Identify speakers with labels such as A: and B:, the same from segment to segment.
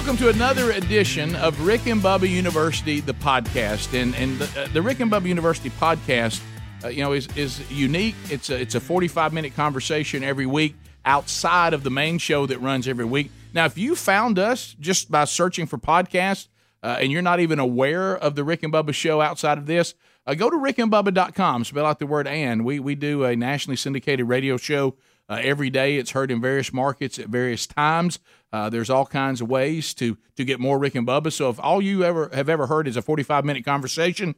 A: Welcome to another edition of Rick and Bubba University, the podcast. And and the, uh, the Rick and Bubba University podcast, uh, you know, is is unique. It's a it's a 45 minute conversation every week outside of the main show that runs every week. Now, if you found us just by searching for podcast uh, and you're not even aware of the Rick and Bubba show outside of this, uh, go to rickandbubba.com, spell out the word and. We, we do a nationally syndicated radio show uh, every day. It's heard in various markets at various times. Uh, there's all kinds of ways to to get more Rick and Bubba. So if all you ever have ever heard is a 45 minute conversation,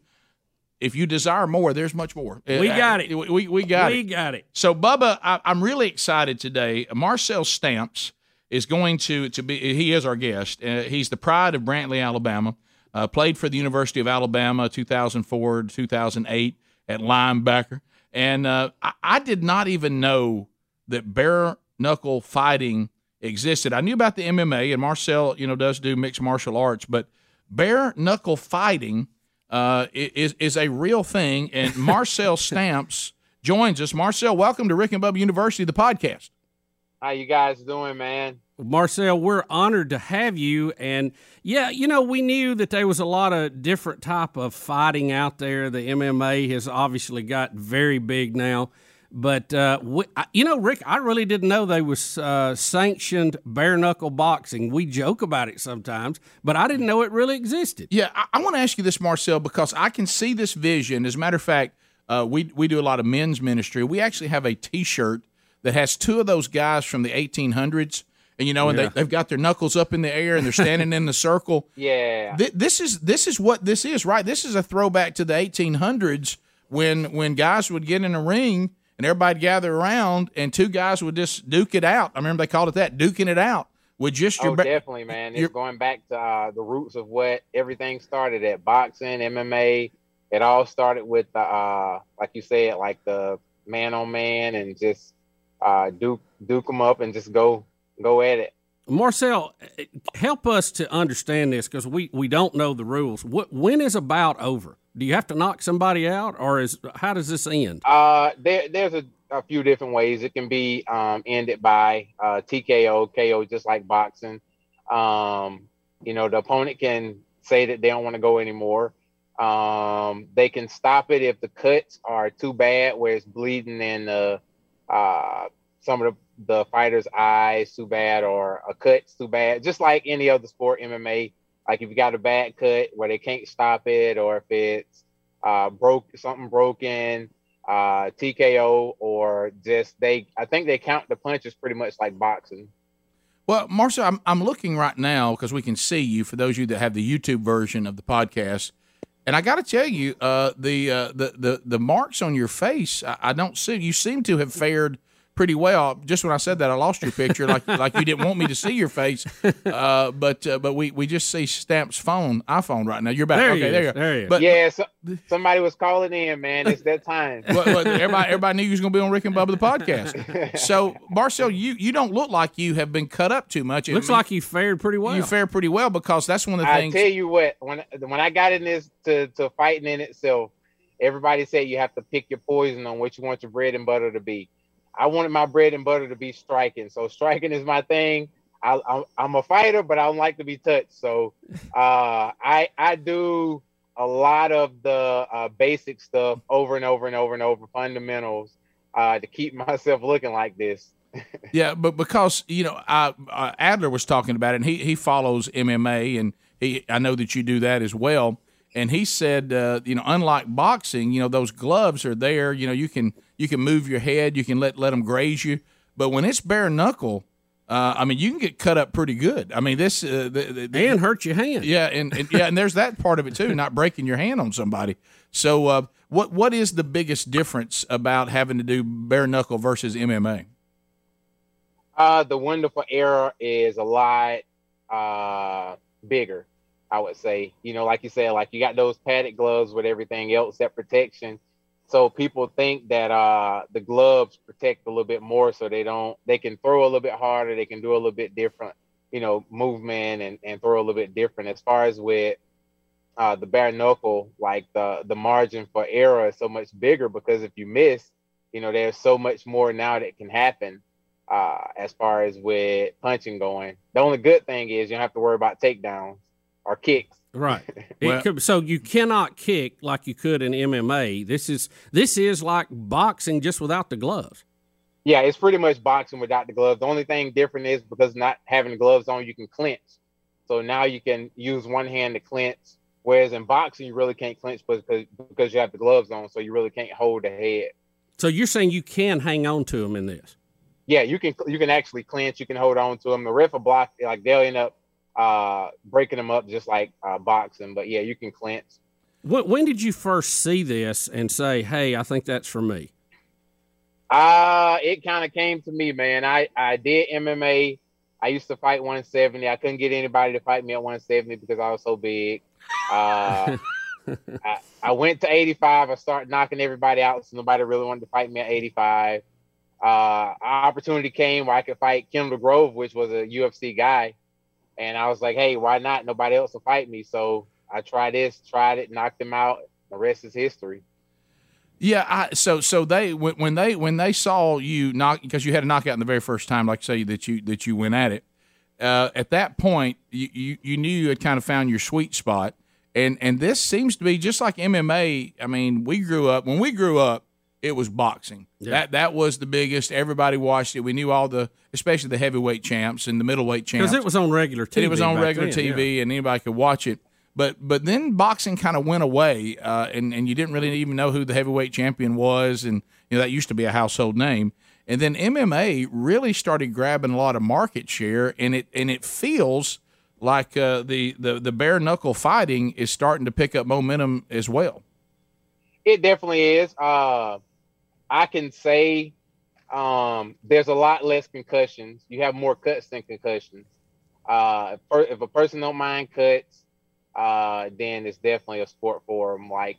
A: if you desire more, there's much more.
B: We
A: Uh,
B: got it.
A: We, we got
B: we
A: it.
B: We got it.
A: So, Bubba, I, I'm really excited today. Marcel Stamps is going to to be. He is our guest. Uh, he's the pride of Brantley, Alabama. Uh, played for the University of Alabama, 2004 to 2008 at linebacker. And uh, I, I did not even know that bare knuckle fighting existed. I knew about the MMA, and Marcel, you know, does do mixed martial arts, but bare knuckle fighting uh, is is a real thing. And Marcel Stamps joins us. Marcel, welcome to Rick and Bubba University, the podcast.
C: How you guys doing, man?
B: Marcel, we're honored to have you. And yeah, you know, we knew that there was a lot of different type of fighting out there. The MMA has obviously got very big now. But uh, we, I- you know, Rick, I really didn't know they was uh, sanctioned bare knuckle boxing. We joke about it sometimes, but I didn't know it really existed.
A: Yeah, I, I want to ask you this, Marcel, because I can see this vision. As a matter of fact, uh, we we do a lot of men's ministry. We actually have a T-shirt that has two of those guys from the 1800s, and you know, and
B: Yeah.
A: they, they've got their knuckles up in the air and they're standing in the circle.
C: Yeah.
A: Th- this is this is what this is, right? This is a throwback to the 1800s when when guys would get in a ring and everybody gather around and two guys would just duke it out. I remember they called it that, duking it out with just your
C: Oh, definitely, man.
A: you're-
C: It's going back to uh, the roots of what everything started at boxing, MMA. It all started with the, uh, like you said, like the man on man and just uh, duke duke them up and just go go at it.
B: Marcel, help us to understand this because we, we don't know the rules. What when is a bout over? Do you have to knock somebody out, or is how does this end?
C: Uh, there, there's a, a few different ways. It can be um, ended by uh, TKO, KO, just like boxing. Um, you know, the opponent can say that they don't want to go anymore. Um, they can stop it if the cuts are too bad, where it's bleeding and the uh, some of the, the fighter's eyes too bad, or a cut too bad. Just like any other sport, MMA. Like if you got a bad cut where they can't stop it, or if it's uh, broke something broken, uh, TKO, or just they. I think they count the punches pretty much like boxing.
A: Well, Marcel, I'm, I'm looking right now because we can see you for those of you that have the YouTube version of the podcast. And I got to tell you, uh, the, uh, the the the marks on your face, I, I don't see. You seem to have fared pretty well. Just when I said that, I lost your picture, like like you didn't want me to see your face. Uh, but uh, but we, we just see Stamp's phone, iPhone right now. You're back.
B: There
A: okay,
B: he
A: there
B: is.
A: you go.
B: There he is.
A: But
C: yeah, so, somebody was calling in, man. It's that time.
A: well, well, everybody, everybody knew you was going to be on Rick and Bubba the podcast. So, Marcel, you, you don't look like you have been cut up too much. It
B: Looks
A: mean-
B: like you fared pretty well.
A: you fared pretty well because that's one of the things
C: I
A: things.
C: tell you what, when when I got in this to, to fighting in itself, everybody said you have to pick your poison on what you want your bread and butter to be. I wanted my bread and butter to be striking, so striking is my thing. I, I'm, I'm a fighter, but I don't like to be touched. So uh, I I do a lot of the uh, basic stuff over and over and over and over, fundamentals, uh, to keep myself looking like this.
A: Yeah, but because you know, I, uh, Adler was talking about it, and he he follows MMA, and he I know that you do that as well. And he said, uh, you know, unlike boxing, you know, those gloves are there. You know, you can you can move your head, you can let let them graze you. But when it's bare knuckle, uh, I mean, you can get cut up pretty good. I mean, this uh, the, the, the-
B: and hurt your hand.
A: yeah, and, and yeah, and there's that part of it too, not breaking your hand on somebody. So, uh, what what is the biggest difference about having to do bare knuckle versus MMA?
C: Uh, the wonderful era is a lot uh bigger, I would say. You know, like you said, like you got those padded gloves with everything else that protection. So people think that uh the gloves protect a little bit more so they don't they can throw a little bit harder, they can do a little bit different, you know, movement and, and throw a little bit different. As far as with uh the bare knuckle, like the the margin for error is so much bigger because if you miss, you know, there's so much more now that can happen uh, as far as with punching going. The only good thing is you don't have to worry about takedowns or kicks.
B: Right. well, could, so you cannot kick like you could in MMA. This is this is like boxing just without the gloves.
C: Yeah, it's pretty much boxing without the gloves. The only thing different is because not having the gloves on, you can clinch. So now you can use one hand to clinch, whereas in boxing you really can't clinch because because you have the gloves on, so you really can't hold the head.
B: So you're saying you can hang on to them in this?
C: Yeah, you can. You can actually clinch. You can hold on to them. The ref will block. Like they'll end up uh, breaking them up just like uh, boxing. But yeah, you can clinch.
B: When, when did you first see this and say, "Hey, I think that's for me"?
C: Uh, it kind of came to me, man. I I did MMA. I used to fight 170. I couldn't get anybody to fight me at 170 because I was so big. Uh, I, I, went to 85. I started knocking everybody out, so nobody really wanted to fight me at 85. Uh, opportunity came where I could fight Kendall Grove, which was a UFC guy, and I was like, "Hey, why not? Nobody else will fight me." So I tried this, tried it, knocked him out. The rest is history.
A: Yeah, I, so so they when, they when they saw you knock because you had a knockout in the very first time, like say that you that you went at it. Uh, at that point, you, you, you knew you had kind of found your sweet spot, and and this seems to be just like MMA. I mean, we grew up when we grew up, it was boxing. Yeah. That that was the biggest. Everybody watched it. We knew all the, especially the heavyweight champs and the middleweight champs,
B: because it was on regular TV.
A: it was on regular then, TV, yeah. and anybody could watch it. But but then boxing kind of went away, uh, and and you didn't really even know who the heavyweight champion was, and you know that used to be a household name. And then MMA really started grabbing a lot of market share, and it and it feels like uh, the the the bare knuckle fighting is starting to pick up momentum as well.
C: It definitely is. Uh, I can say um, there's a lot less concussions. You have more cuts than concussions. Uh, if, if a person don't mind cuts, uh, then it's definitely a sport for them. Like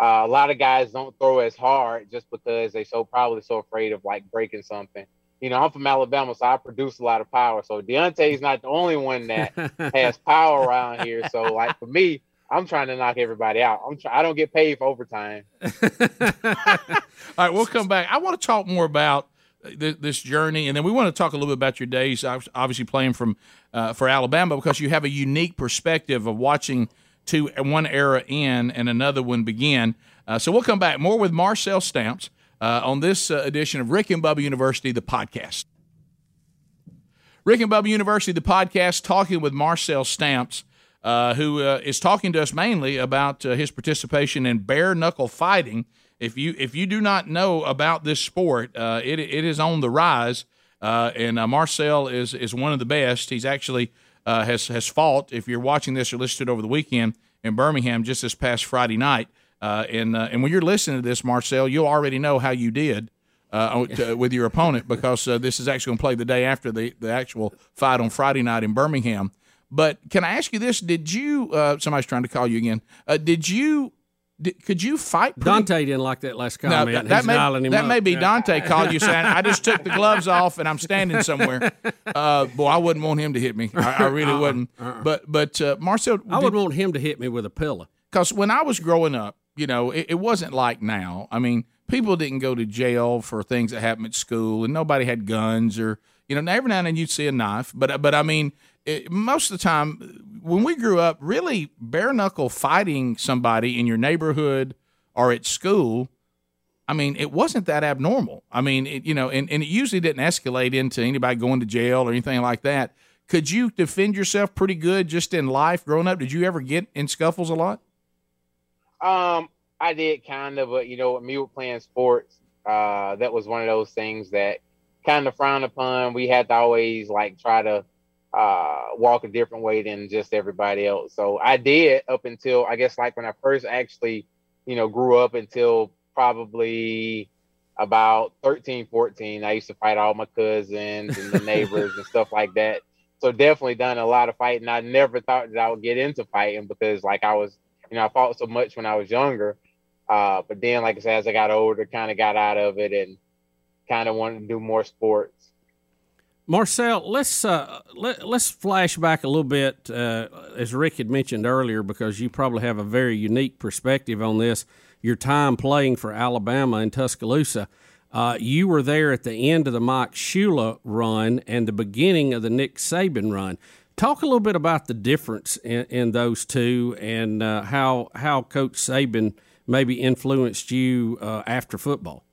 C: uh, a lot of guys don't throw as hard just because they so probably so afraid of like breaking something. You know, I'm from Alabama, so I produce a lot of power. So Deontay's not the only one that has power around here. So like for me, I'm trying to knock everybody out. I'm try- I don't get paid for overtime.
A: All right, we'll come back. I want to talk more about this journey, and then we want to talk a little bit about your days. Obviously, playing from uh, for Alabama because you have a unique perspective of watching two one era end and another one begin. Uh, so we'll come back more with Marcel Stamps uh, on this uh, edition of Rick and Bubba University, the podcast. Rick and Bubba University, the podcast, talking with Marcel Stamps. Uh, who uh, is talking to us mainly about his participation in bare knuckle fighting if you if you do not know about this sport, uh, it it is on the rise. Uh, and uh, Marcel is is one of the best. He's actually uh, has has fought. If you're watching this or listening over the weekend in Birmingham, just this past Friday night. Uh, and uh, and when you're listening to this, Marcel, you'll already know how you did. To, with your opponent, because this is actually going to play the day after the, the actual fight on Friday night in Birmingham. But can I ask you this? Did you? Uh, somebody's trying to call you again. Uh, did you could you fight?
B: Pretty? Deontay didn't like that last comment. No, that,
A: that may, that may be yeah. Deontay called you saying, "I just took the gloves off and I'm standing somewhere." Uh, boy, I wouldn't want him to hit me. I, I really uh-uh, wouldn't. Uh-uh. But but uh, Marcel,
B: I would want him to hit me with a pillow.
A: Because when I was growing up, you know, it, it wasn't like now. I mean, people didn't go to jail for things that happened at school, and nobody had guns or you know. Every now and then you'd see a knife, but but I mean, it, most of the time when we grew up, really bare knuckle fighting somebody in your neighborhood or at school, I mean, it wasn't that abnormal. I mean, it, you know, and, and it usually didn't escalate into anybody going to jail or anything like that. Could you defend yourself pretty good just in life growing up? Did you ever get in scuffles a lot?
C: Um, I did kind of, but you know, me with playing sports, uh, that was one of those things that kind of frowned upon. We had to always like try to uh, walk a different way than just everybody else. So I did up until I guess like when I first actually, you know, grew up until probably about 13, 14. I used to fight all my cousins and the neighbors and stuff like that. So definitely done a lot of fighting. I never thought that I would get into fighting because like I was, you know, I fought so much when I was younger. Uh, but then, like I said, as I got older, kind of got out of it and kind of wanted to do more sports.
B: Marcel, let's uh, let, us flash back a little bit, uh, as Rick had mentioned earlier, because you probably have a very unique perspective on this. Your time playing for Alabama in Tuscaloosa. Uh, you were there at the end of the Mike Shula run and the beginning of the Nick Saban run. Talk a little bit about the difference in, in those two and uh, how how Coach Saban maybe influenced you uh, after football.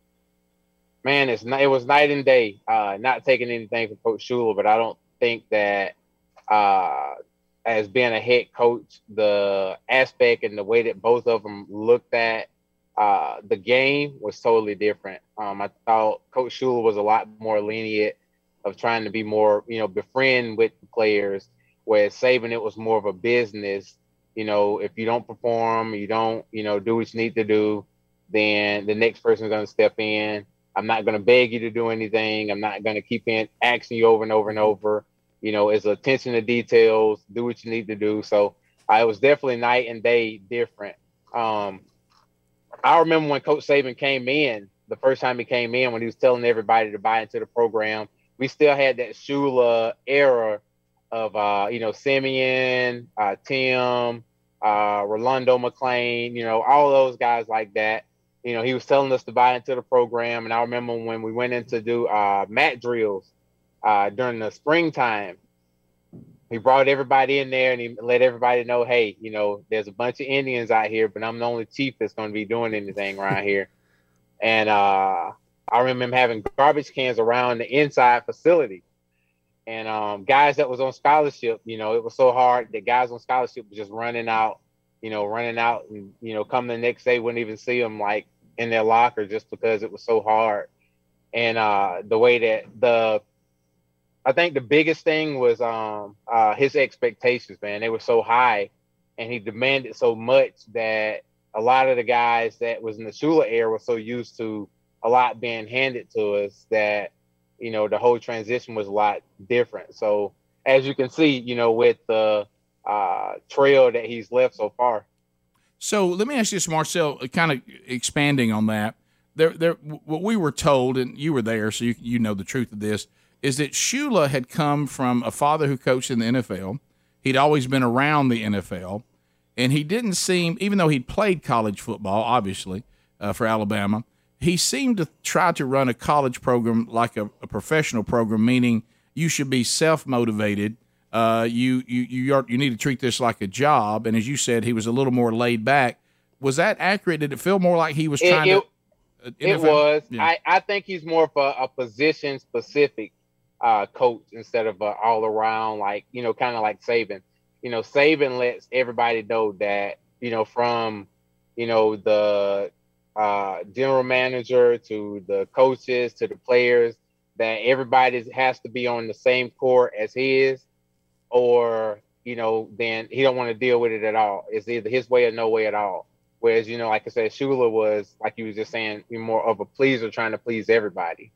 C: Man, it's it was night and day. Uh, not taking anything from Coach Shula, but I don't think that uh, as being a head coach, the aspect and the way that both of them looked at uh, the game was totally different. Um, I thought Coach Shula was a lot more lenient of trying to be more, you know, befriend with the players, whereas Saban it was more of a business. You know, if you don't perform, you don't, you know, do what you need to do, then the next person is going to step in. I'm not going to beg you to do anything. I'm not going to keep in asking you over and over and over. You know, it's attention to details. Do what you need to do. So uh, it was definitely night and day different. Um, I remember when Coach Saban came in, the first time he came in, when he was telling everybody to buy into the program, we still had that Shula era of, uh, you know, Simeon, uh, Tim, uh, Rolando McClain, you know, all those guys like that. You know, he was telling us to buy into the program. And I remember when we went in to do uh, mat drills uh, during the springtime, he brought everybody in there and he let everybody know, hey, you know, there's a bunch of Indians out here, but I'm the only chief that's going to be doing anything around here. And uh, I remember him having garbage cans around the inside facility. And um, guys that was on scholarship, you know, it was so hard that guys on scholarship were just running out, you know, running out and, you know, come the next day, wouldn't even see them like in their locker just because it was so hard. And uh, the way that the I think the biggest thing was um uh his expectations, man. They were so high and he demanded so much that a lot of the guys that was in the Shula era were so used to a lot being handed to us that you know the whole transition was a lot different. So as you can see, you know, with the uh, trail that he's left so far.
A: So let me ask you this, Marcel, kind of expanding on that. There, there, what we were told, and you were there, so you you know the truth of this is that Shula had come from a father who coached in the NFL. He'd always been around the NFL, and he didn't seem, even though he'd played college football, obviously uh, for Alabama, he seemed to try to run a college program like a, a professional program, meaning you should be self motivated. Uh, you you you are, you need to treat this like a job, and as you said, he was a little more laid back. Was that accurate? Did it feel more like he was trying
C: it,
A: to?
C: Uh, it was. Yeah. I, I think he's more of a, a position specific uh, coach instead of all around, like, you know, kind of like Saban. You know, Saban lets everybody know that, you know, from, you know, the uh, general manager to the coaches to the players, that everybody has to be on the same court as his, or, you know, then he don't want to deal with it at all. It's either his way or no way at all. Whereas, you know, like I said, Shula was, like you was just saying, more of a pleaser trying to please everybody.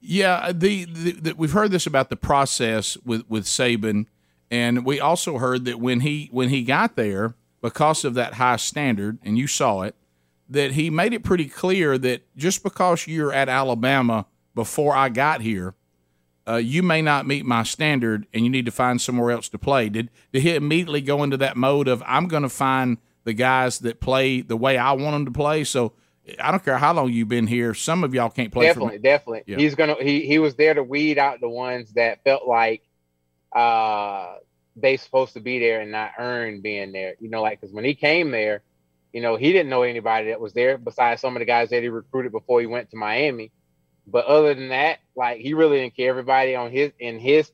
A: Yeah, the, the, the, we've heard this about the process with with Saban, and we also heard that when he when he got there, because of that high standard, and you saw it, that he made it pretty clear that just because you're at Alabama before I got here, uh, you may not meet my standard, and you need to find somewhere else to play. Did did he immediately go into that mode of I'm going to find the guys that play the way I want them to play? So I don't care how long you've been here. Some of y'all can't play.
C: Definitely, definitely. Yeah. He's gonna. He he was there to weed out the ones that felt like uh they supposed to be there and not earn being there. You know, like because when he came there, you know, he didn't know anybody that was there besides some of the guys that he recruited before he went to Miami. But other than that, like he really didn't care. Everybody on his in his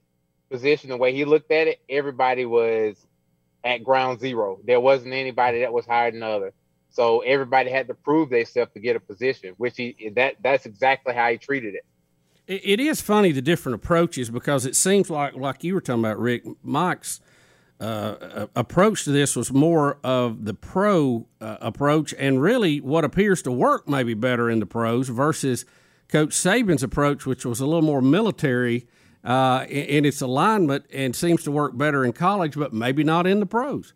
C: position, the way he looked at it, everybody was at ground zero. There wasn't anybody that was higher than the other. So everybody had to prove themselves to get a position, which he that that's exactly how he treated it.
B: It is funny the different approaches because it seems like like you were talking about Rick Mike's uh, approach to this was more of the pro uh, approach, and really what appears to work maybe better in the pros versus Coach Saban's approach, which was a little more military uh, in, in its alignment and seems to work better in college, but maybe not in the pros.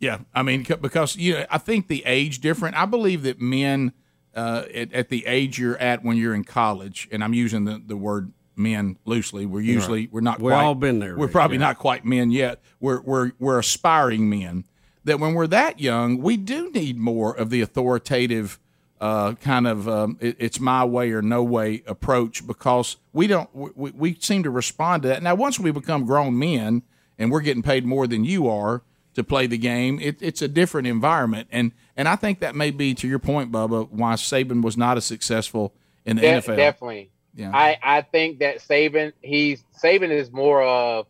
A: Yeah, I mean, because you know, I think the age different. I believe that men uh, at, at, the age you're at when you're in college, and I'm using the, the word men loosely. We're usually right. we're not.
B: We've all been there.
A: We're probably yeah. not quite men yet. We're we're we're aspiring men. That when we're that young, we do need more of the authoritative uh, kind of um, it, it's my way or no way approach because we don't we, we seem to respond to that. Now, once we become grown men and we're getting paid more than you are to play the game, it, it's a different environment, and and I think that may be to your point, Bubba, why Saban was not as successful in the
C: De-
A: NFL.
C: Definitely.
A: Yeah.
C: I, I think that Saban he's Saban is more of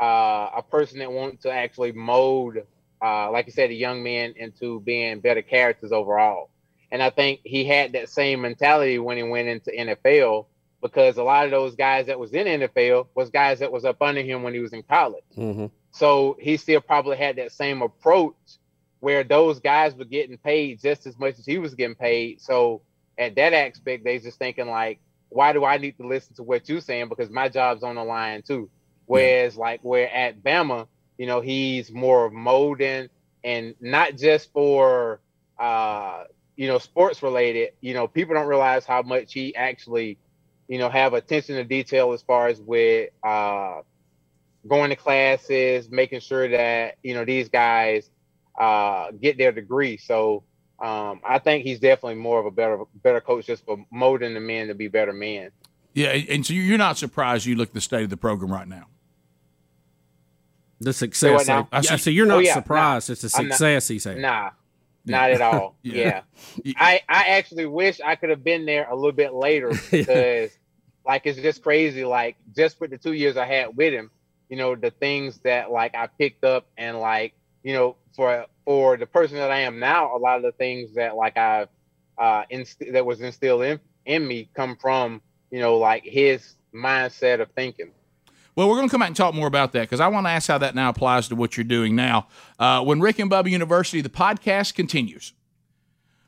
C: uh, a person that wants to actually mold, uh, like you said, a young man into being better characters overall. And I think he had that same mentality when he went into NFL because a lot of those guys that was in NFL was guys that was up under him when he was in college.
B: Mm-hmm.
C: So he still probably had that same approach where those guys were getting paid just as much as he was getting paid. So at that aspect, they just thinking like, why do I need to listen to what you're saying? Because my job's on the line too. Whereas like where at Bama, you know, he's more molding and not just for uh, you know, sports related, you know, people don't realize how much he actually, you know, have attention to detail as far as with uh going to classes, making sure that, you know, these guys uh get their degree. So um, I think he's definitely more of a better better coach just for molding the men to be better men.
A: Yeah, and so you're not surprised you look at the state of the program right now.
B: The success.
C: So,
B: of- I
A: Yeah.
B: see. You're not
C: Oh, yeah.
B: surprised. It's the
C: I'm not-
B: success he's had.
C: Nah, not at all.
A: Yeah.
C: yeah. I, I actually wish I could have been there a little bit later because like it's just crazy. Like just with the two years I had with him, you know, the things that like I picked up and like, you know, for for the person that I am now, a lot of the things that like I've uh inst- that was instilled in in me come from, you know, like his mindset of thinking.
A: Well, we're going to come back and talk more about that because I want to ask how that now applies to what you're doing now. Uh, when Rick and Bubba University, the podcast continues.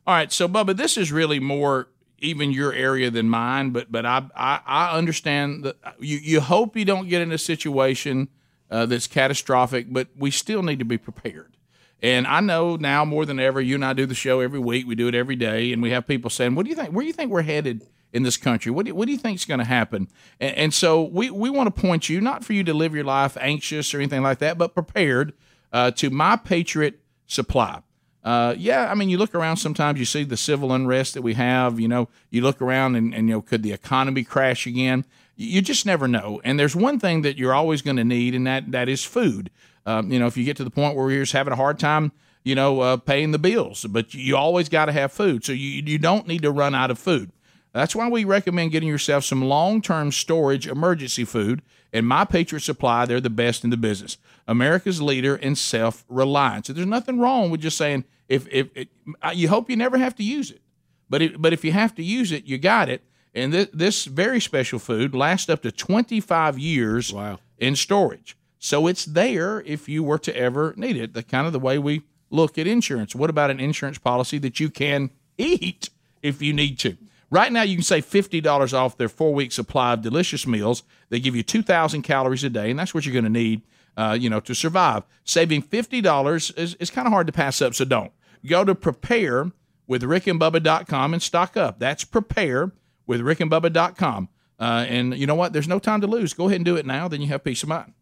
A: All right, so Bubba, this is really more even your area than mine, but but I I, I understand that you you hope you don't get in a situation uh, that's catastrophic, but we still need to be prepared. And I know now more than ever, you and I do the show every week. We do it every day, and we have people saying, "What do you think? Where do you think we're headed in this country? What do you, what do you think is going to happen?" And, and so we we want to point you not for you to live your life anxious or anything like that, but prepared uh, to My Patriot Supply. Uh, yeah, I mean, you look around sometimes, you see the civil unrest that we have. You know, you look around and, and you know, could the economy crash again? You just never know. And there's one thing that you're always going to need, and that that is food. Um, you know, if you get to the point where you're just having a hard time, you know, uh, paying the bills, but you always got to have food. So you you don't need to run out of food. That's why we recommend getting yourself some long-term storage emergency food. And My Patriot Supply, they're the best in the business. America's leader in self-reliance. So there's nothing wrong with just saying if if it, you hope you never have to use it, but it, but if you have to use it, you got it. And this, this very special food lasts up to 25 years
B: Wow.
A: in storage. So it's there if you were to ever need it. The kind of the way we look at insurance. What about an insurance policy that you can eat if you need to? Right now, you can save $50 off their four week supply of delicious meals. They give you 2,000 calories a day, and that's what you're going to need, uh, you know, to survive. Saving $50 is, is kind of hard to pass up, so don't. Go to prepare with rickandbubba.com and stock up. That's prepare with rickandbubba.com. Uh, and you know what? There's no time to lose. Go ahead and do it now, then you have peace of mind.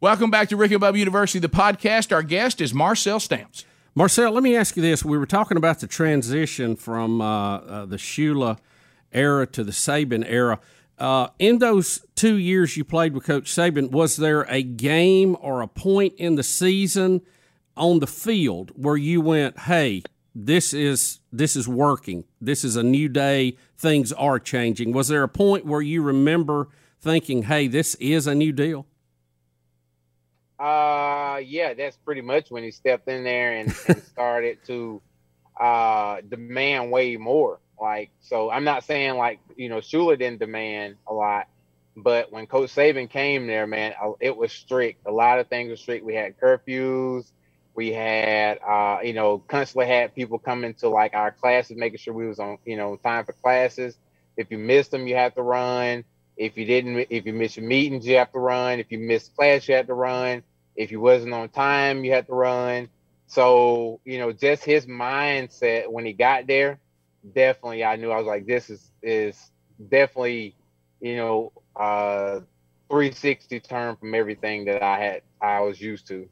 A: Welcome back to Rick and Bubba University, the podcast. Our guest is Marcel Stamps.
B: Marcel, let me ask you this. We were talking about the transition from uh, uh, the Shula era to the Saban era. Uh, in those two years you played with Coach Saban, was there a game or a point in the season on the field where you went, "Hey, this is this is working. This is a new day. Things are changing." Was there a point where you remember thinking, "Hey, this is a new deal"?
C: Uh, yeah, that's pretty much when he stepped in there and, and started to uh demand way more. Like, so I'm not saying like you know Shula didn't demand a lot, but when Coach Saban came there, man, it was strict. A lot of things were strict. We had curfews. We had, uh, you know, constantly had people coming to like our classes, making sure we was on, you know, time for classes. If you missed them, you had to run. If you didn't, if you missed your meetings, you have to run. If you missed class, you had to run. If you wasn't on time, you had to run. So, you know, just his mindset when he got there, definitely I knew I was like, this is is definitely, you know, uh 360 turn from everything that I had I was used to.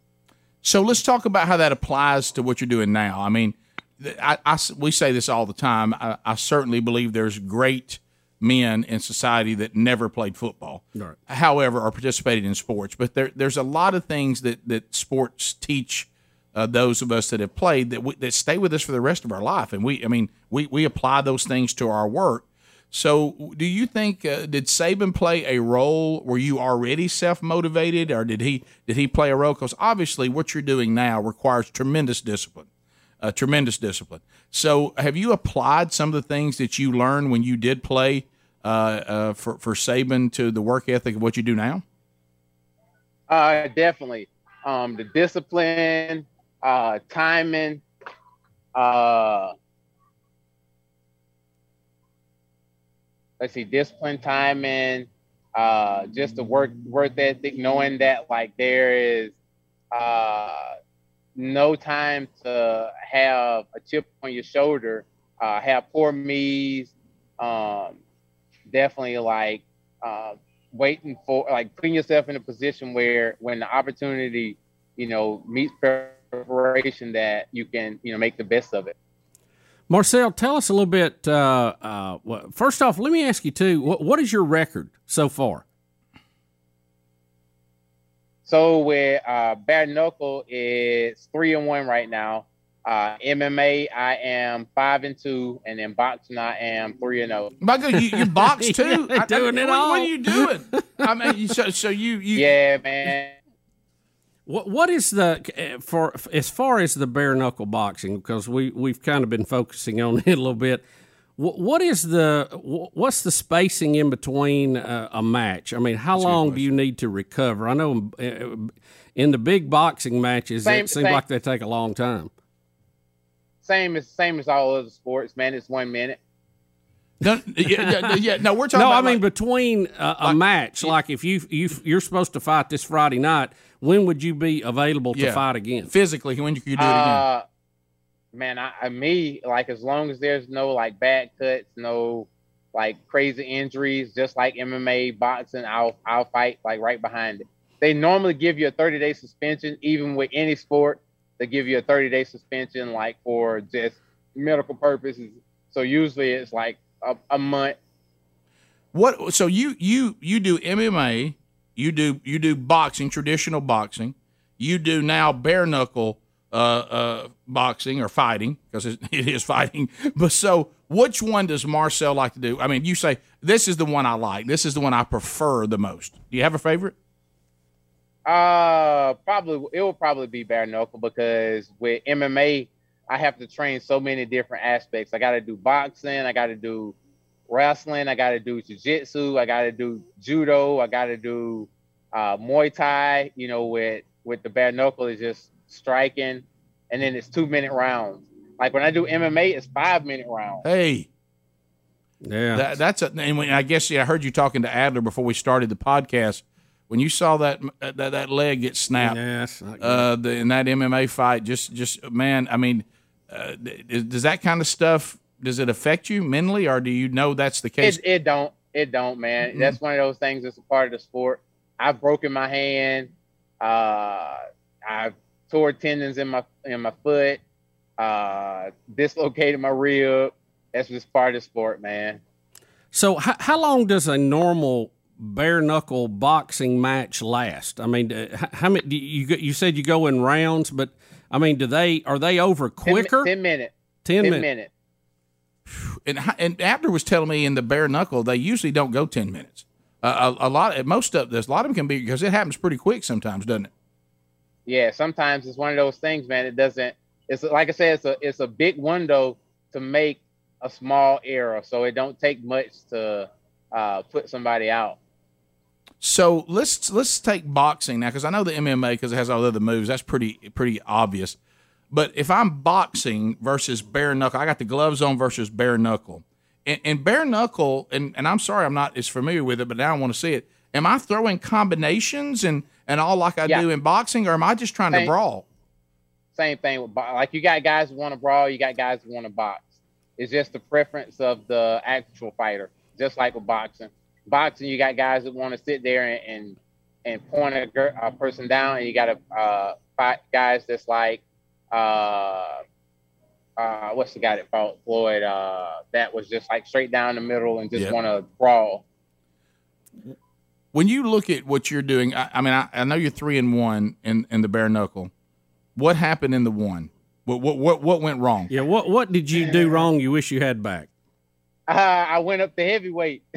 A: So let's talk about how that applies to what you're doing now. I mean, I, I, we say this all the time. I, I, certainly believe there's great men in society that never played football, right. however, or participated in sports. But there, there's a lot of things that, that sports teach uh, those of us that have played that we, that stay with us for the rest of our life, and we, I mean, we we apply those things to our work. So, do you think uh, did Saban play a role? Were you already self motivated, or did he did he play a role? Because obviously, what you're doing now requires tremendous discipline, uh, tremendous discipline. So, have you applied some of the things that you learned when you did play uh, uh for for Saban to the work ethic of what you do now?
C: Uh, definitely. Um, the discipline, uh, timing, uh, let's see, discipline, timing, uh, just the work work ethic, knowing that like there is uh, no time to have a chip on your shoulder, uh, have poor me's, um, definitely like uh, waiting for like putting yourself in a position where when the opportunity, you know, meets preparation that you can you know make the best of it.
B: Marcel, tell us a little bit. Uh, uh, first off, let me ask you too. What, what is your record so far?
C: So with uh, bare knuckle is three and one right now. Uh, MMA, I am five and two, and then boxing, I am three and zero.
A: Oh. My God, you, you box too?
B: yeah, doing I, it
A: what,
B: all.
A: What are you doing? I mean, so, so you, you,
C: yeah, man.
B: What what is the for as far as the bare knuckle boxing because we we've kind of been focusing on it a little bit. What, what is the what's the spacing in between a, a match? I mean, how That's long do you need to recover? I know um, uh, uh, in the big boxing matches same, it seems like they take a long time.
C: Same as same as all other sports, man. It's one minute.
A: No, yeah, yeah, no, we're talking.
B: No,
A: I
B: mean like, between a, a like, match, like if you you you're supposed to fight this Friday night, when would you be available to yeah. fight again?
A: Physically, when you could do it again?
C: Uh, man, I, I me like as long as there's no like bad cuts, no like crazy injuries, just like MMA, boxing, I'll I'll fight like right behind it. They normally give you a 30 day suspension, even with any sport. They give you a 30 day suspension, like for just medical purposes. So usually it's like a, a month.
A: What? So you you you do MMA you do you do boxing, traditional boxing. You do now bare knuckle uh, uh, boxing or fighting because it, is fighting. But so, which one does Marcel like to do? I mean, you say this is the one I like. This is the one I prefer the most. Do you have a favorite?
C: Uh, probably it will probably be bare knuckle because with MMA, I have to train so many different aspects. I got to do boxing. I got to do wrestling. I got to do jiu-jitsu. I got to do judo. I got to do uh, Muay Thai. You know, with with the bare knuckle is just striking, and then it's two minute rounds. Like when I do MMA, it's five minute rounds.
A: Hey,
B: yeah,
A: that, that's a. And when, I guess yeah, I heard you talking to Adler before we started the podcast. When you saw that that, that leg get snapped,
B: yes,
A: uh, the, in that MMA fight, just just man, I mean, uh, does that kind of stuff does it affect you mentally, or do you know that's the case?
C: It, it don't. It don't, man. Mm-hmm. That's one of those things that's a part of the sport. I've broken my hand. Uh, I've tore tendons in my in my foot. Uh, dislocated my rib. That's just part of the sport, man.
B: So, how, how long does a normal bare knuckle boxing match last? I mean, uh, how many? You you said you go in rounds, but I mean, do they are they over quicker?
C: Ten, 10 minutes.
B: Ten, 10
C: minutes. minutes
A: and and Abner was telling me in the bare knuckle they usually don't go ten minutes. Uh, a, a, lot, most of this, a lot of them can be because it happens pretty quick sometimes, doesn't it?
C: Yeah, sometimes it's one of those things, man. It doesn't. It's like I said, it's a it's a big window to make a small error, so it don't take much to uh, put somebody out.
A: So let's let's take boxing now because I know the MMA because it has all the other moves. That's pretty pretty obvious. But if I'm boxing versus bare knuckle, I got the gloves on versus bare knuckle. And, and bare knuckle, and, and I'm sorry I'm not as familiar with it, but now I want to see it. Am I throwing combinations and, and all like I yeah. do in boxing, or am I just trying same, to brawl?
C: Same thing with like you got guys who want to brawl, you got guys who want to box. It's just the preference of the actual fighter, just like with boxing. Boxing, you got guys that want to sit there and and, and point a, a, person down, and you got to uh, fight guys that's like uh, uh, what's the guy that fought Floyd? Uh, that was just like straight down the middle and just
A: Yep.
C: want to brawl.
A: When you look at what you're doing, I, I mean, I, I know you're three and one in, in the bare knuckle. What happened in the one? What what what, what went wrong?
B: Yeah, what what did you do wrong? You wish you had back.
C: Uh, I went up to heavyweight.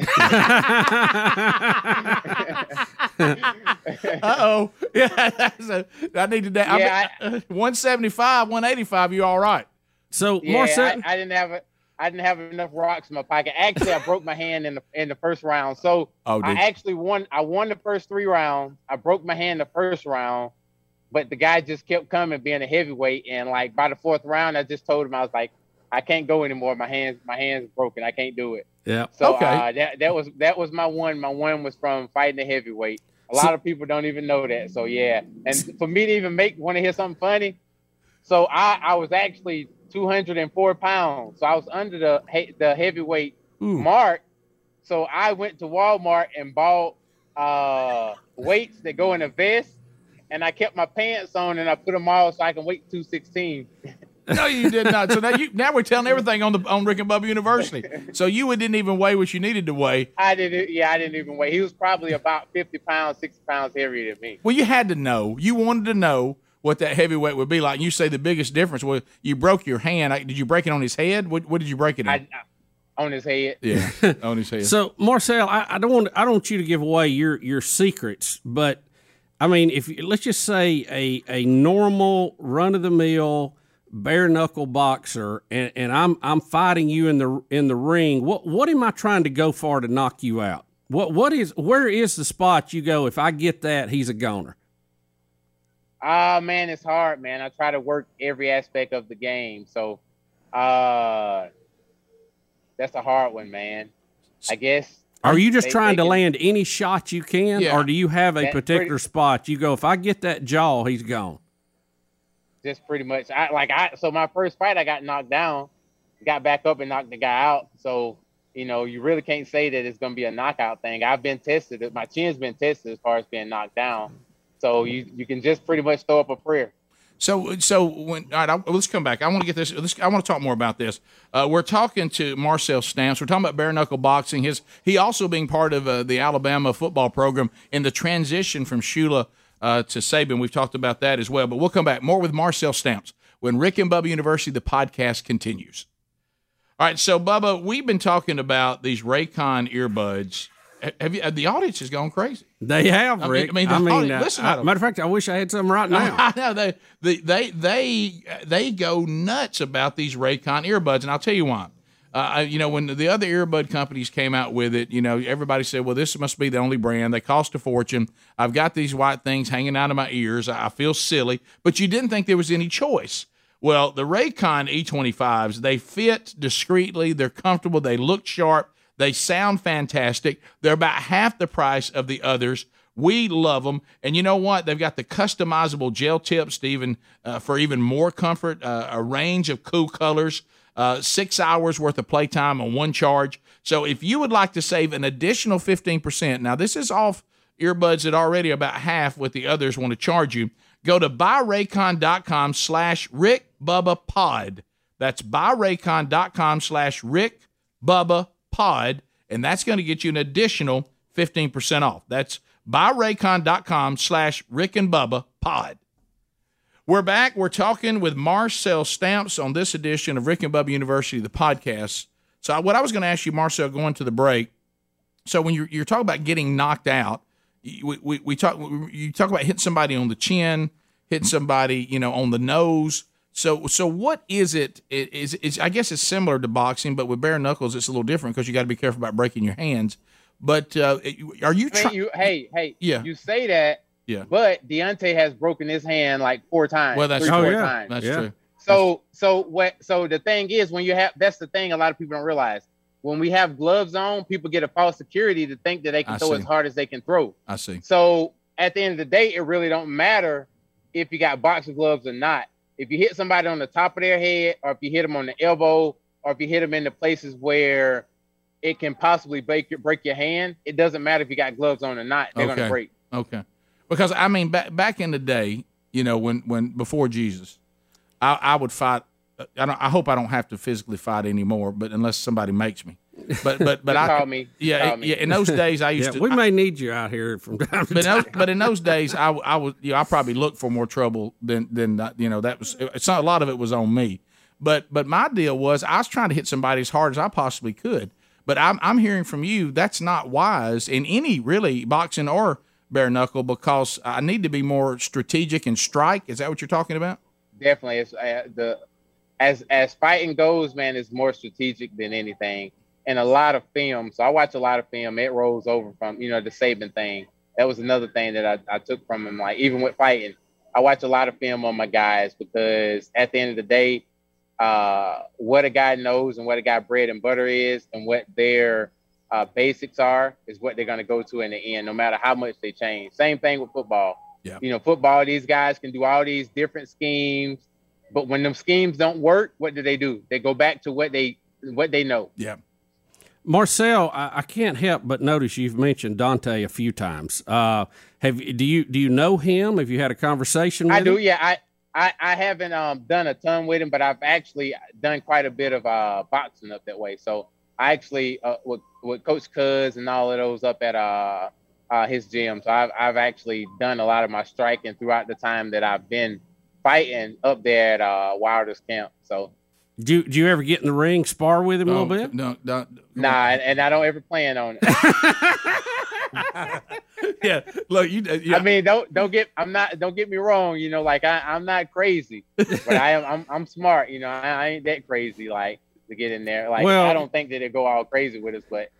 A: Uh oh. Yeah, that's a, I need to.
C: Yeah,
A: I mean, 175, 185. You all right?
B: So
C: Yeah,
B: Marcel,
C: I, I didn't have a, I didn't have enough rocks in my pocket. Actually, I broke my hand in the in the first round. So
A: Oh,
C: I actually won. I won the first three rounds. I broke my hand the first round, but the guy just kept coming, being a heavyweight. And like by the fourth round, I just told him I was like, I can't go anymore. My hands, my hands broken. I can't do it.
B: yeah.
C: So
A: Okay.
C: uh, that that was that was my one. My one was from fighting the heavyweight. A lot of people don't even know that. So yeah, and for me to even make want to hear something funny, so I I was actually 204 pounds. So I was under the he- the heavyweight
B: Ooh.
C: mark. So I went to Walmart and bought uh weights that go in a vest, and I kept my pants on and I put them all so I can weight 216.
A: No, you did not. So now you now we're telling everything on the on Rick and Bubba University. So you didn't even weigh what you needed to weigh.
C: I didn't. Yeah, I didn't even weigh. He was probably about 50 pounds, 60 pounds heavier than me.
A: Well, you had to know. You wanted to know what that heavyweight would be like. You say the biggest difference was you broke your hand. Did you break it on his head? What, what did you break it in?
C: I, I on his head.
A: yeah, on his head.
B: So Marcel, I, I don't want I don't want you to give away your your secrets, but I mean, if let's just say a a normal run of the mill bare knuckle boxer, and, and I'm I'm fighting you in the in the ring. What what am I trying to go for to knock you out? What what is where is the spot you go? If I get that, he's a goner.
C: Ah, man, it's hard, man. I try to work every aspect of the game. So, uh, that's a hard one, man. I guess.
B: Are you just
C: They-
B: trying
C: they
B: to
C: can-
B: land any shot you can,
A: Yeah.
B: or do you have a
C: That's
B: particular
C: pretty-
B: spot you go? If I get that jaw, he's gone.
C: just pretty much I like I so my first fight I got knocked down, got back up and knocked the guy out. So, you know, you really can't say that it's gonna be a knockout thing. I've been tested, my chin's been tested as far as being knocked down. So you you can just pretty much throw up a prayer.
A: So, so when all right, I, let's come back. I want to get this. I want to talk more about this. Uh, we're talking to Marcel Stamps. We're talking about bare knuckle boxing. His he also being part of uh, the Alabama football program in the transition from Shula uh, to Saban. We've talked about that as well. But we'll come back more with Marcel Stamps when Rick and Bubba University the podcast continues. All right, so Bubba, we've been talking about these Raycon earbuds. Ha- Have you? The audience has gone crazy.
B: They have,
A: I mean-
B: Rick.
A: I mean,
B: I mean,
A: audience-
B: uh,
A: listen to
B: I-
A: them.
B: matter of fact, I wish I had some right now.
A: I know they, they they they they go nuts about these Raycon earbuds, and I'll tell you why. Uh, you know, when the other earbud companies came out with it, you know, everybody said, "Well, this must be the only brand. They cost a fortune. I've got these white things hanging out of my ears. I I feel silly." But you didn't think there was any choice. Well, the Raycon E25s, they fit discreetly. They're comfortable. They look sharp. They sound fantastic. They're about half the price of the others. We love them, and you know what? They've got the customizable gel tips to even uh, for even more comfort. Uh, a range of cool colors. Uh, six hours worth of playtime on one charge. So if you would like to save an additional fifteen percent, now this is off earbuds that already about half what the others want to charge you. Go to buyraycon.com slash Rick. That's buyraycon.com slash Rick Pod, and that's going to get you an additional 15% off. That's buyraycon.com slash Rick and Bubba Pod. We're back. We're talking with Marcel Stamps on this edition of Rick and Bubba University, the podcast. So, what I was going to ask you, Marcel, going to the break. So, when you're, you're talking about getting knocked out, we, we, we talk you talk about hitting somebody on the chin, hitting somebody, you know, on the nose. So, so what is it? It is it's, I guess it's similar to boxing, but with bare knuckles, it's a little different because you got to be careful about breaking your hands. But uh, are you?
C: I mean, you, hey, hey,
A: Yeah.
C: you say that,
A: Yeah.
C: but Deontay has broken his hand like four times.
A: Well, that's
C: three,
B: Oh,
C: four
B: yeah.
C: times.
A: That's
B: Yeah.
A: true.
C: So so what so the thing is when you have that's the thing a lot of people don't realize. When we have gloves on, people get a false security to think that they can
A: I
C: throw
A: see.
C: as hard as they can throw.
A: I see.
C: So at the end of the day, it really don't matter if you got boxing gloves or not. If you hit somebody on the top of their head, or if you hit them on the elbow, or if you hit them in the places where it can possibly break your break your hand, it doesn't matter if you got gloves on or not. They're
A: Okay.
C: gonna break.
A: Okay. Because I mean, back back in the day, you know, when when before Jesus, I, I would fight uh, I, don't, I hope I don't have to physically fight anymore, but unless somebody makes me. But but but
C: Just
A: I
C: call me.
A: yeah
C: Call me.
A: yeah. In those days, I used
B: Yeah,
A: to.
B: we
A: I-
B: may need you out here from time
A: but, in
B: time.
A: those, but in those days, I, I was you know I probably looked for more trouble than than you know that was it's not, a lot of it was on me. But but my deal was I was trying to hit somebody as hard as I possibly could. But I'm I'm hearing from you that's not wise in any really boxing or bare knuckle because I need to be more strategic and strike. Is that what you're talking about?
C: definitely it's uh, the as as fighting goes man it's more strategic than anything and a lot of film so i watch a lot of film it rolls over from you know the Saban thing that was another thing that I, I took from him like even with fighting i watch a lot of film on my guys because at the end of the day uh what a guy knows and what a guy bread and butter is and what their uh, basics are is what they're going to go to in the end no matter how much they change same thing with football
A: Yeah.
C: you know, football, these guys can do all these different schemes, but when them schemes don't work, what do they do? They go back to what they what they know.
A: Yeah.
B: Marcel, I, I can't help but notice you've mentioned Deontay a few times. Uh, have do you do you know him? Have you had a conversation with him?
C: I do, yeah. I I, I haven't um done a ton with him, but I've actually done quite a bit of uh boxing up that way. So I actually uh, with with Coach Cuz and all of those up at uh, uh his gym. So I've I've actually done a lot of my striking throughout the time that I've been fighting up there at uh Wilder's camp. So
B: Do you, do you ever get in the ring, spar with him a
A: Oh,
B: little bit?
A: No, no,
C: nah, and, and I don't ever plan on it.
A: yeah. Look, you. Yeah.
C: I mean, don't don't get I'm not don't get me wrong. You know, like I I'm not crazy, but I am I'm I'm smart. You know, I, I ain't that crazy like to get in there. Like
B: Well-
C: I don't think that it go all crazy with us, but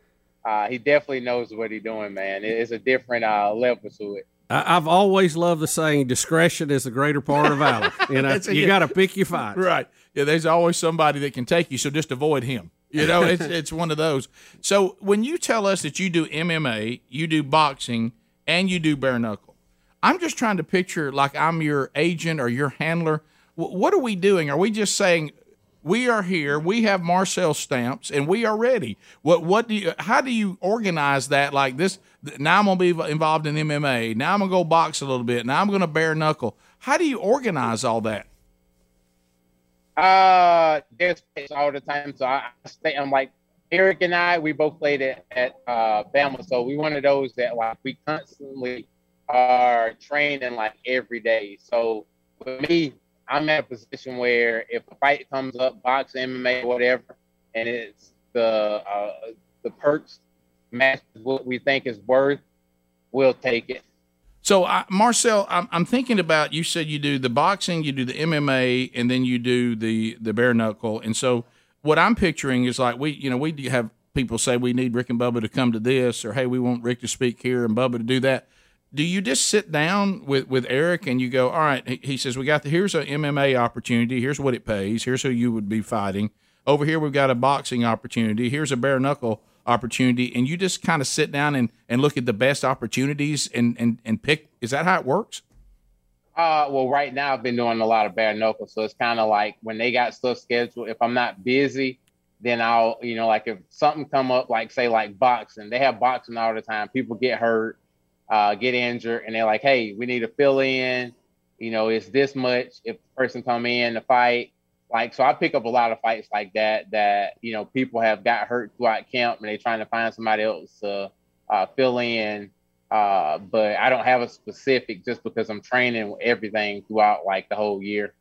C: uh, he definitely knows what he's doing, man. It- It's a different uh, level to it.
B: I, I've always loved the saying, "Discretion is the greater part of valor." You know, you got to pick your fights.
A: Right. Yeah, there's always somebody that can take you, so just avoid him. You know, it's it's one of those. So when you tell us that you do MMA, you do boxing, and you do bare knuckle, I'm just trying to picture like I'm your agent or your handler. W- what are we doing? Are we just saying we are here, we have Marcel Stamps, and we are ready? What what do you? How do you organize that? Like this? Now I'm gonna be involved in MMA. Now I'm gonna go box a little bit. Now I'm gonna bare knuckle. How do you organize all that?
C: Uh, there's fights all the time, so I I stay. I'm like Eric and I. We both played at at uh, Bama, so we one of those that like we constantly are training like every day. So for me, I'm at a position where if a fight comes up, box, MMA, whatever, and it's the uh, the perks match what we think is worth, we'll take it.
A: So, I, Marcel, I'm, I'm thinking about. You said you do the boxing, you do the MMA, and then you do the the bare knuckle. And so, what I'm picturing is like we, you know, we have people say we need Rick and Bubba to come to this, or hey, we want Rick to speak here and Bubba to do that. Do you just sit down with with Eric and you go, all right? He, says we got the here's a MMA opportunity. Here's what it pays. Here's who you would be fighting. Over here, we've got a boxing opportunity. Here's a bare knuckle opportunity, and you just kind of sit down and, and look at the best opportunities and, and, and pick. Is that how it works?
C: Uh, well, right now I've been doing a lot of bare knuckles, so it's kind of like when they got stuff scheduled. If I'm not busy, then I'll, you know, like if something come up, like say like boxing, they have boxing all the time. People get hurt, uh, get injured, and they're like, hey, we need to fill in. You know, it's this much if person come in to fight. Like, so I pick up a lot of fights like that. That you know, people have got hurt throughout camp, and they're trying to find somebody else to uh, fill in uh, but I don't have a specific just because I'm training everything throughout like the whole year.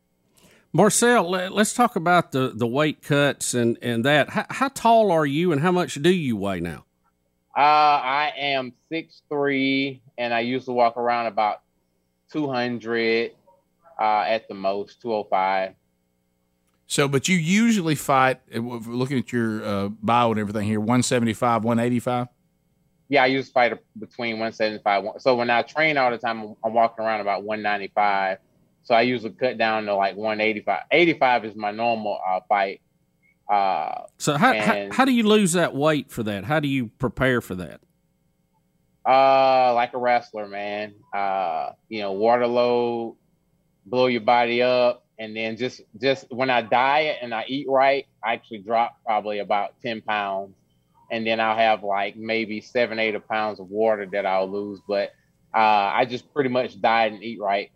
B: Marcel, let, us talk about the, the weight cuts and, and that. How, how tall are you and how much do you weigh now?
C: Uh, I am six three, and I used to walk around about 200 uh, at the most, 205.
A: So, but you usually fight. uh, Looking at your uh, bio and everything here, one seventy five, one eighty five.
C: Yeah, I used to fight between 175. So when I train all the time, I'm- I'm walking around about 195. So I usually cut down to like 185. 85 is my normal uh, fight. Uh,
B: So how, how, how do you lose that weight for that? How do you prepare for that?
C: Uh, like a wrestler, man. Uh, you know, water load, blow your body up, and then just just when I diet and I eat right, I actually drop probably about ten pounds, and then I'll have like maybe seven, eight pounds of water that I'll lose. But uh, I just pretty much diet and eat right.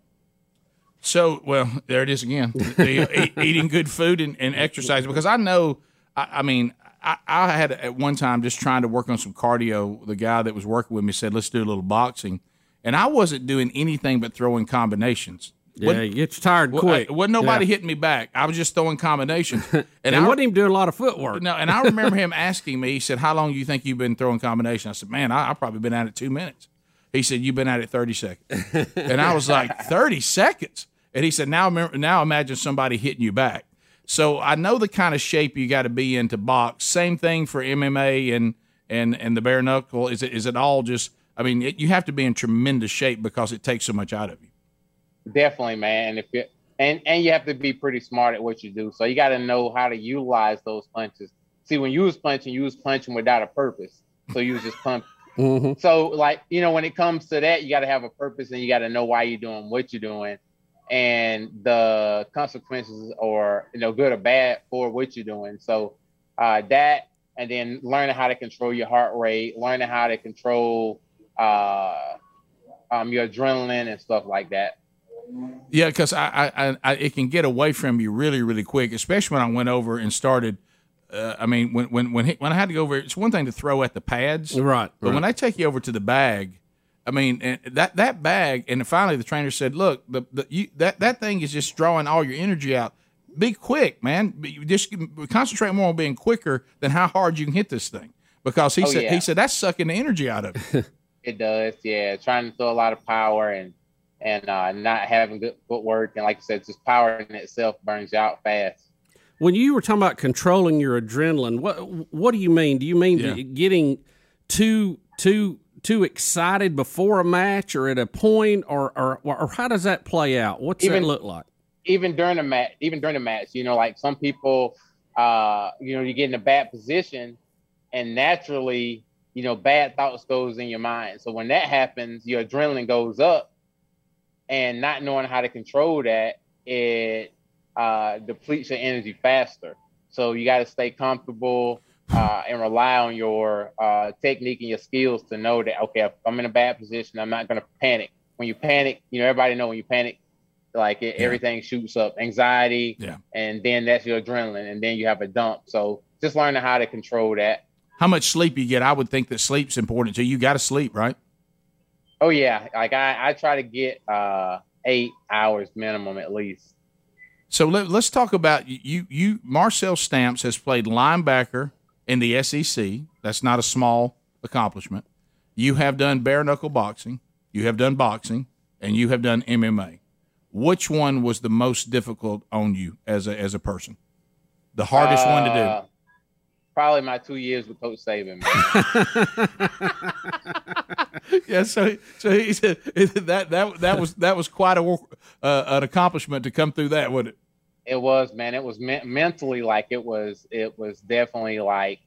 A: So, well, there it is again. The, eating good food and, and exercise because I know. I, I mean, I, I, had at one time just trying to work on some cardio. The guy that was working with me said, "Let's do a little boxing," and I wasn't doing anything but throwing combinations.
B: Yeah, wasn't, you get tired quick.
A: Wasn't nobody yeah. hitting me back. I was just throwing combinations.
B: And, and I wasn't even doing a lot of footwork.
A: No, and I remember him asking me, he said, How long do you think you've been throwing combinations? I said, Man, I, have probably been at it two minutes. He said, You've been at it 30 seconds. and I was like, 30 seconds? And he said, Now now imagine somebody hitting you back. So I know the kind of shape you got to be in to box. Same thing for MMA and and and the bare knuckle. Is it is it all just? I mean, it, you have to be in tremendous shape because it takes so much out of you.
C: Definitely, man. If you and and you have to be pretty smart at what you do. So you got to know how to utilize those punches. See, when you was punching, you was punching without a purpose. So you was just punching. Mm-hmm. So like you know, when it comes to that, you got to have a purpose and you got to know why you're doing what you're doing, and the consequences, or you know, good or bad for what you're doing. So uh, that, and then learning how to control your heart rate, learning how to control uh, um, your adrenaline and stuff like that.
A: Yeah, because I, I, I, it can get away from you really, really quick. Especially when I went over and started. Uh, I mean, when when when, he, when I had to go over, it's one thing to throw at the pads,
B: right?
A: But
B: right.
A: when I take you over to the bag, I mean, that that bag, and finally the trainer said, "Look, the, the you, that that thing is just drawing all your energy out. Be quick, man. Just concentrate more on being quicker than how hard you can hit this thing." Because he oh, said yeah. he said that's sucking the energy out of
C: it. it does, yeah. Trying to throw a lot of power and and uh, not having good footwork. And like I said, just power in itself burns you out fast.
B: When you were talking about controlling your adrenaline, what what do you mean? Do you mean yeah. getting too too too excited before a match, or at a point, or or, or how does that play out? What's even, that look like?
C: Even during the match, even during the match, you know, like some people, uh, you know, you get in a bad position, and naturally, you know, bad thoughts goes in your mind. So when that happens, your adrenaline goes up, and not knowing how to control that, it uh, depletes your energy faster. So you got to stay comfortable uh, and rely on your uh, technique and your skills to know that okay, if I'm in a bad position, I'm not going to panic. When you panic, you know everybody know when you panic, like it, yeah. everything shoots up, anxiety,
A: yeah.
C: and then that's your adrenaline, and then you have a dump. So just learning how to control that.
A: How much sleep you get? I would think that sleep's important. So you got to sleep, right?
C: Oh yeah, like I, I try to get uh, eight hours minimum at least.
A: So let, us talk about you. You Marcel Stamps has played linebacker in the SEC. That's not a small accomplishment. You have done bare knuckle boxing. You have done boxing, and you have done MMA. Which one was the most difficult on you as a as a person? The hardest uh, one to do. Uh,
C: probably my two years with Coach Saban.
A: yeah, so so he said that that that was that was quite a uh, an accomplishment to come through that, would it?
C: It was, man. It was me- mentally like it was. It was definitely like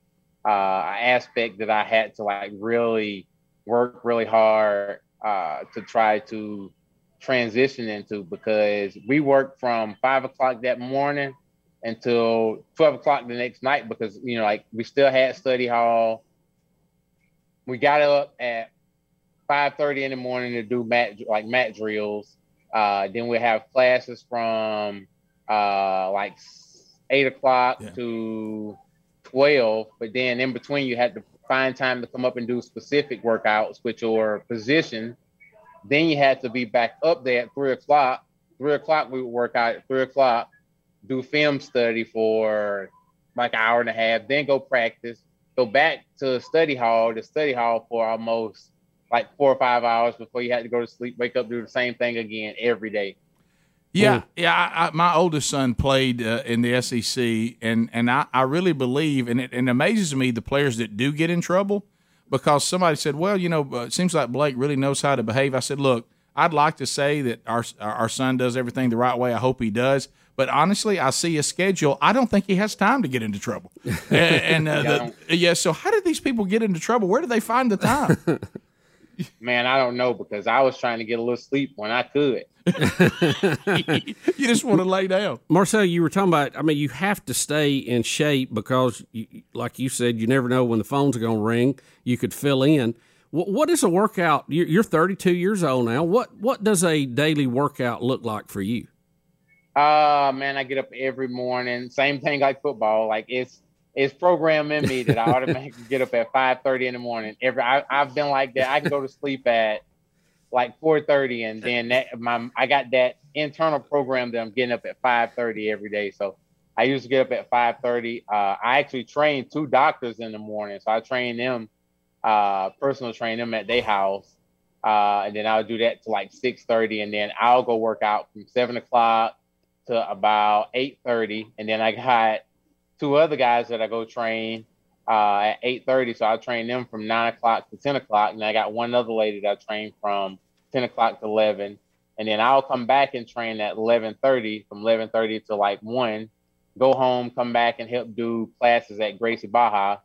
C: uh, an aspect that I had to like really work really hard uh, to try to transition into because we worked from five o'clock that morning until 12 o'clock the next night because you know like we still had study hall we got up at 5.30 in the morning to do mat like mat drills. Uh, then we have classes from uh, like 8 o'clock yeah. to 12 but then in between you had to find time to come up and do specific workouts which are position. Then you had to be back up there at 3 o'clock. 3 o'clock we would work out at 3 o'clock do film study for like an hour and a half, then go practice, go back to study hall, the study hall for almost like four or five hours before you had to go to sleep, wake up, do the same thing again every day.
A: Yeah, yeah. I, I, my oldest son played uh, in the SEC, and and I, I really believe, and it, and it amazes me the players that do get in trouble because somebody said, well, you know, uh, it seems like Blake really knows how to behave. I said, look, I'd like to say that our our son does everything the right way. I hope he does. But honestly, I see a schedule. I don't think he has time to get into trouble. and, and uh, the, yeah, so how did these people get into trouble? Where do they find the time?
C: Man, I don't know because I was trying to get a little sleep when I could.
A: you just want to lay down.
B: Marcel, you were talking about, I mean, you have to stay in shape because, you, like you said, you never know when the phone's going to ring. You could fill in. What, what is a workout? You're, you're 32 years old now. What what does a daily workout look like for you?
C: Uh man, I get up every morning. Same thing like football. Like it's it's programmed in me that I automatically get up at 5:30 in the morning. Every I, I've been like that. I can go to sleep at like 4:30, and then that my I got that internal program that I'm getting up at 5:30 every day. So I used to get up at 5:30. Uh, I actually train two doctors in the morning, so I train them, uh, personal train them at their house, uh, and then I'll do that to like 6:30, and then I'll go work out from seven o'clock to about 8:30, and then I got two other guys that I go train uh, at 8:30. So I train them from nine o'clock to 10 o'clock, and I got one other lady that I train from 10 o'clock to 11, and then I'll come back and train at 11:30 from 11:30 to like one. Go home, come back and help do classes at Gracie Barra,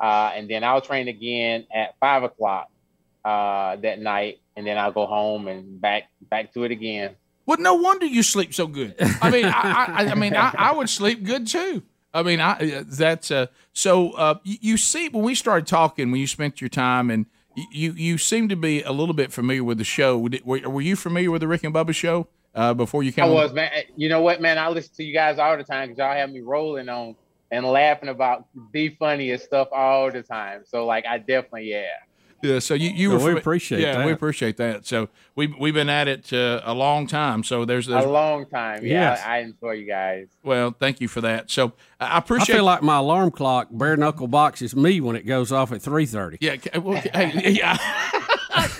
C: uh, and then I'll train again at five o'clock uh, that night, and then I'll go home and back back to it again.
A: Well, no wonder you sleep so good. I mean, I, I, I mean, I, I would sleep good too. I mean, I that's uh, so. Uh, you, you see, when we started talking, when you spent your time, and you you seem to be a little bit familiar with the show. Were, were you familiar with the Rick and Bubba show uh, before you came?
C: I was, man. You know what, man? I listen to you guys all the time because y'all have me rolling on and laughing about the funniest stuff all the time. So, like, I definitely, yeah.
A: Yeah, so you you
B: Well,
A: were
B: we appreciate
A: yeah,
B: that.
A: we appreciate that. So we we've been at it uh, a long time. So there's, there's
C: A long time. Yeah,
B: Yes.
C: I, I enjoy you guys.
A: well, thank you for that. So I appreciate.
B: I feel like my alarm clock bare knuckle boxes me when it goes off at 3:30.
A: yeah, well, hey, yeah.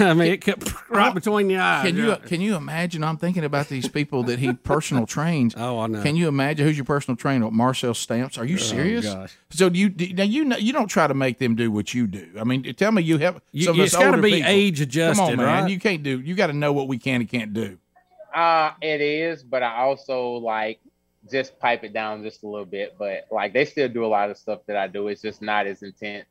B: I mean, it kept right between the eyes.
A: Can you
B: Yeah.
A: can you imagine? I'm thinking about these people that he personal trains.
B: Oh, I know.
A: Can you imagine who's your personal trainer? Marcel Stamps. Are you serious?
B: gosh.
A: So do you do- now you know, you don't try to make them do what you do. I mean, tell me you have.
B: You-
A: some of
B: it's
A: us
B: gotta be
A: people-
B: age
A: Come
B: adjusted,
A: on, man.
B: right?
A: You can't do. You got to know what we can and can't do.
C: Uh, it is, but I also like just pipe it down just a little bit. But like they still do a lot of stuff that I do. It's just not as intense.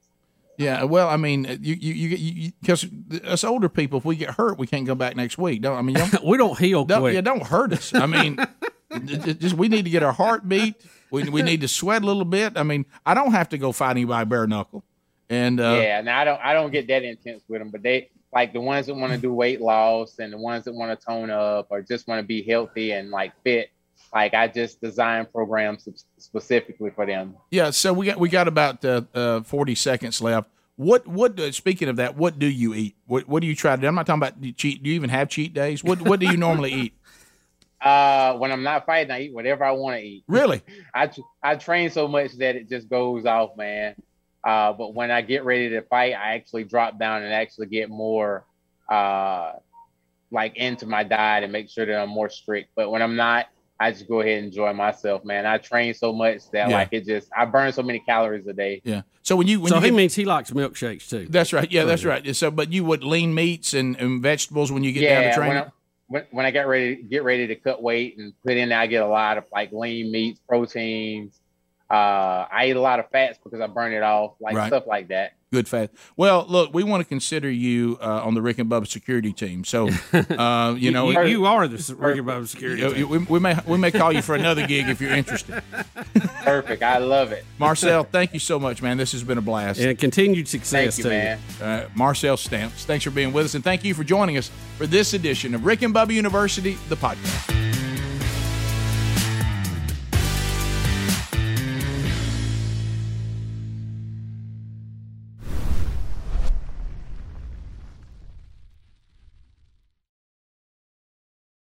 A: Yeah, well, I mean, you you you because us older people, if we get hurt, we can't go back next week. Don't I mean? Don't,
B: we don't heal
A: don't,
B: quick.
A: yeah, don't hurt us. I mean, it- it just we need to get our heart beat. We we need to sweat a little bit. I mean, I don't have to go fight anybody bare knuckle, and uh,
C: yeah, now I don't I don't get that intense with them, but they like the ones that want to do weight loss and the ones that want to tone up or just want to be healthy and like fit. Like I just design programs specifically for them.
A: Yeah, so we got we got about uh, uh, forty seconds left. What what? Speaking of that, what do you eat? What what do you try to do? I'm not talking about do cheat. Do you even have cheat days? What what do you normally eat?
C: Uh, when I'm not fighting, I eat whatever I want to eat.
A: Really?
C: I I train so much that it just goes off, man. Uh, but when I get ready to fight, I actually drop down and actually get more, uh, like into my diet and make sure that I'm more strict. But when I'm not, I just go ahead and enjoy myself, man. I train so much that
A: Yeah.
C: like it just I burn so many calories a day.
A: Yeah. So when you when
B: so
A: you
B: he
A: get-
B: means he likes milkshakes too.
A: that's right. Yeah, that's right. So, but you would lean meats and, and vegetables when you get down to
C: Yeah, when
A: training.
C: I, when, when I get ready get ready to cut weight and put in, there, I get a lot of like lean meats, proteins. Uh, I eat a lot of fats because I burn it off, like
A: Right.
C: stuff like that.
A: Good fat. Well, look, we want to consider you uh, on the Rick and Bubba security team. So, uh, you know,
B: you, you are the Rick and Bubba security.
A: you- you- we, we may we may call you for another gig if you're interested.
C: Perfect. I love it.
A: Marcel, thank you so much, man. This has been a blast.
B: and continued success
C: Thank you,
B: to
C: man.
A: uh, Marcel Stamps. Thanks for being with us, and thank you for joining us for this edition of Rick and Bubba University, the podcast.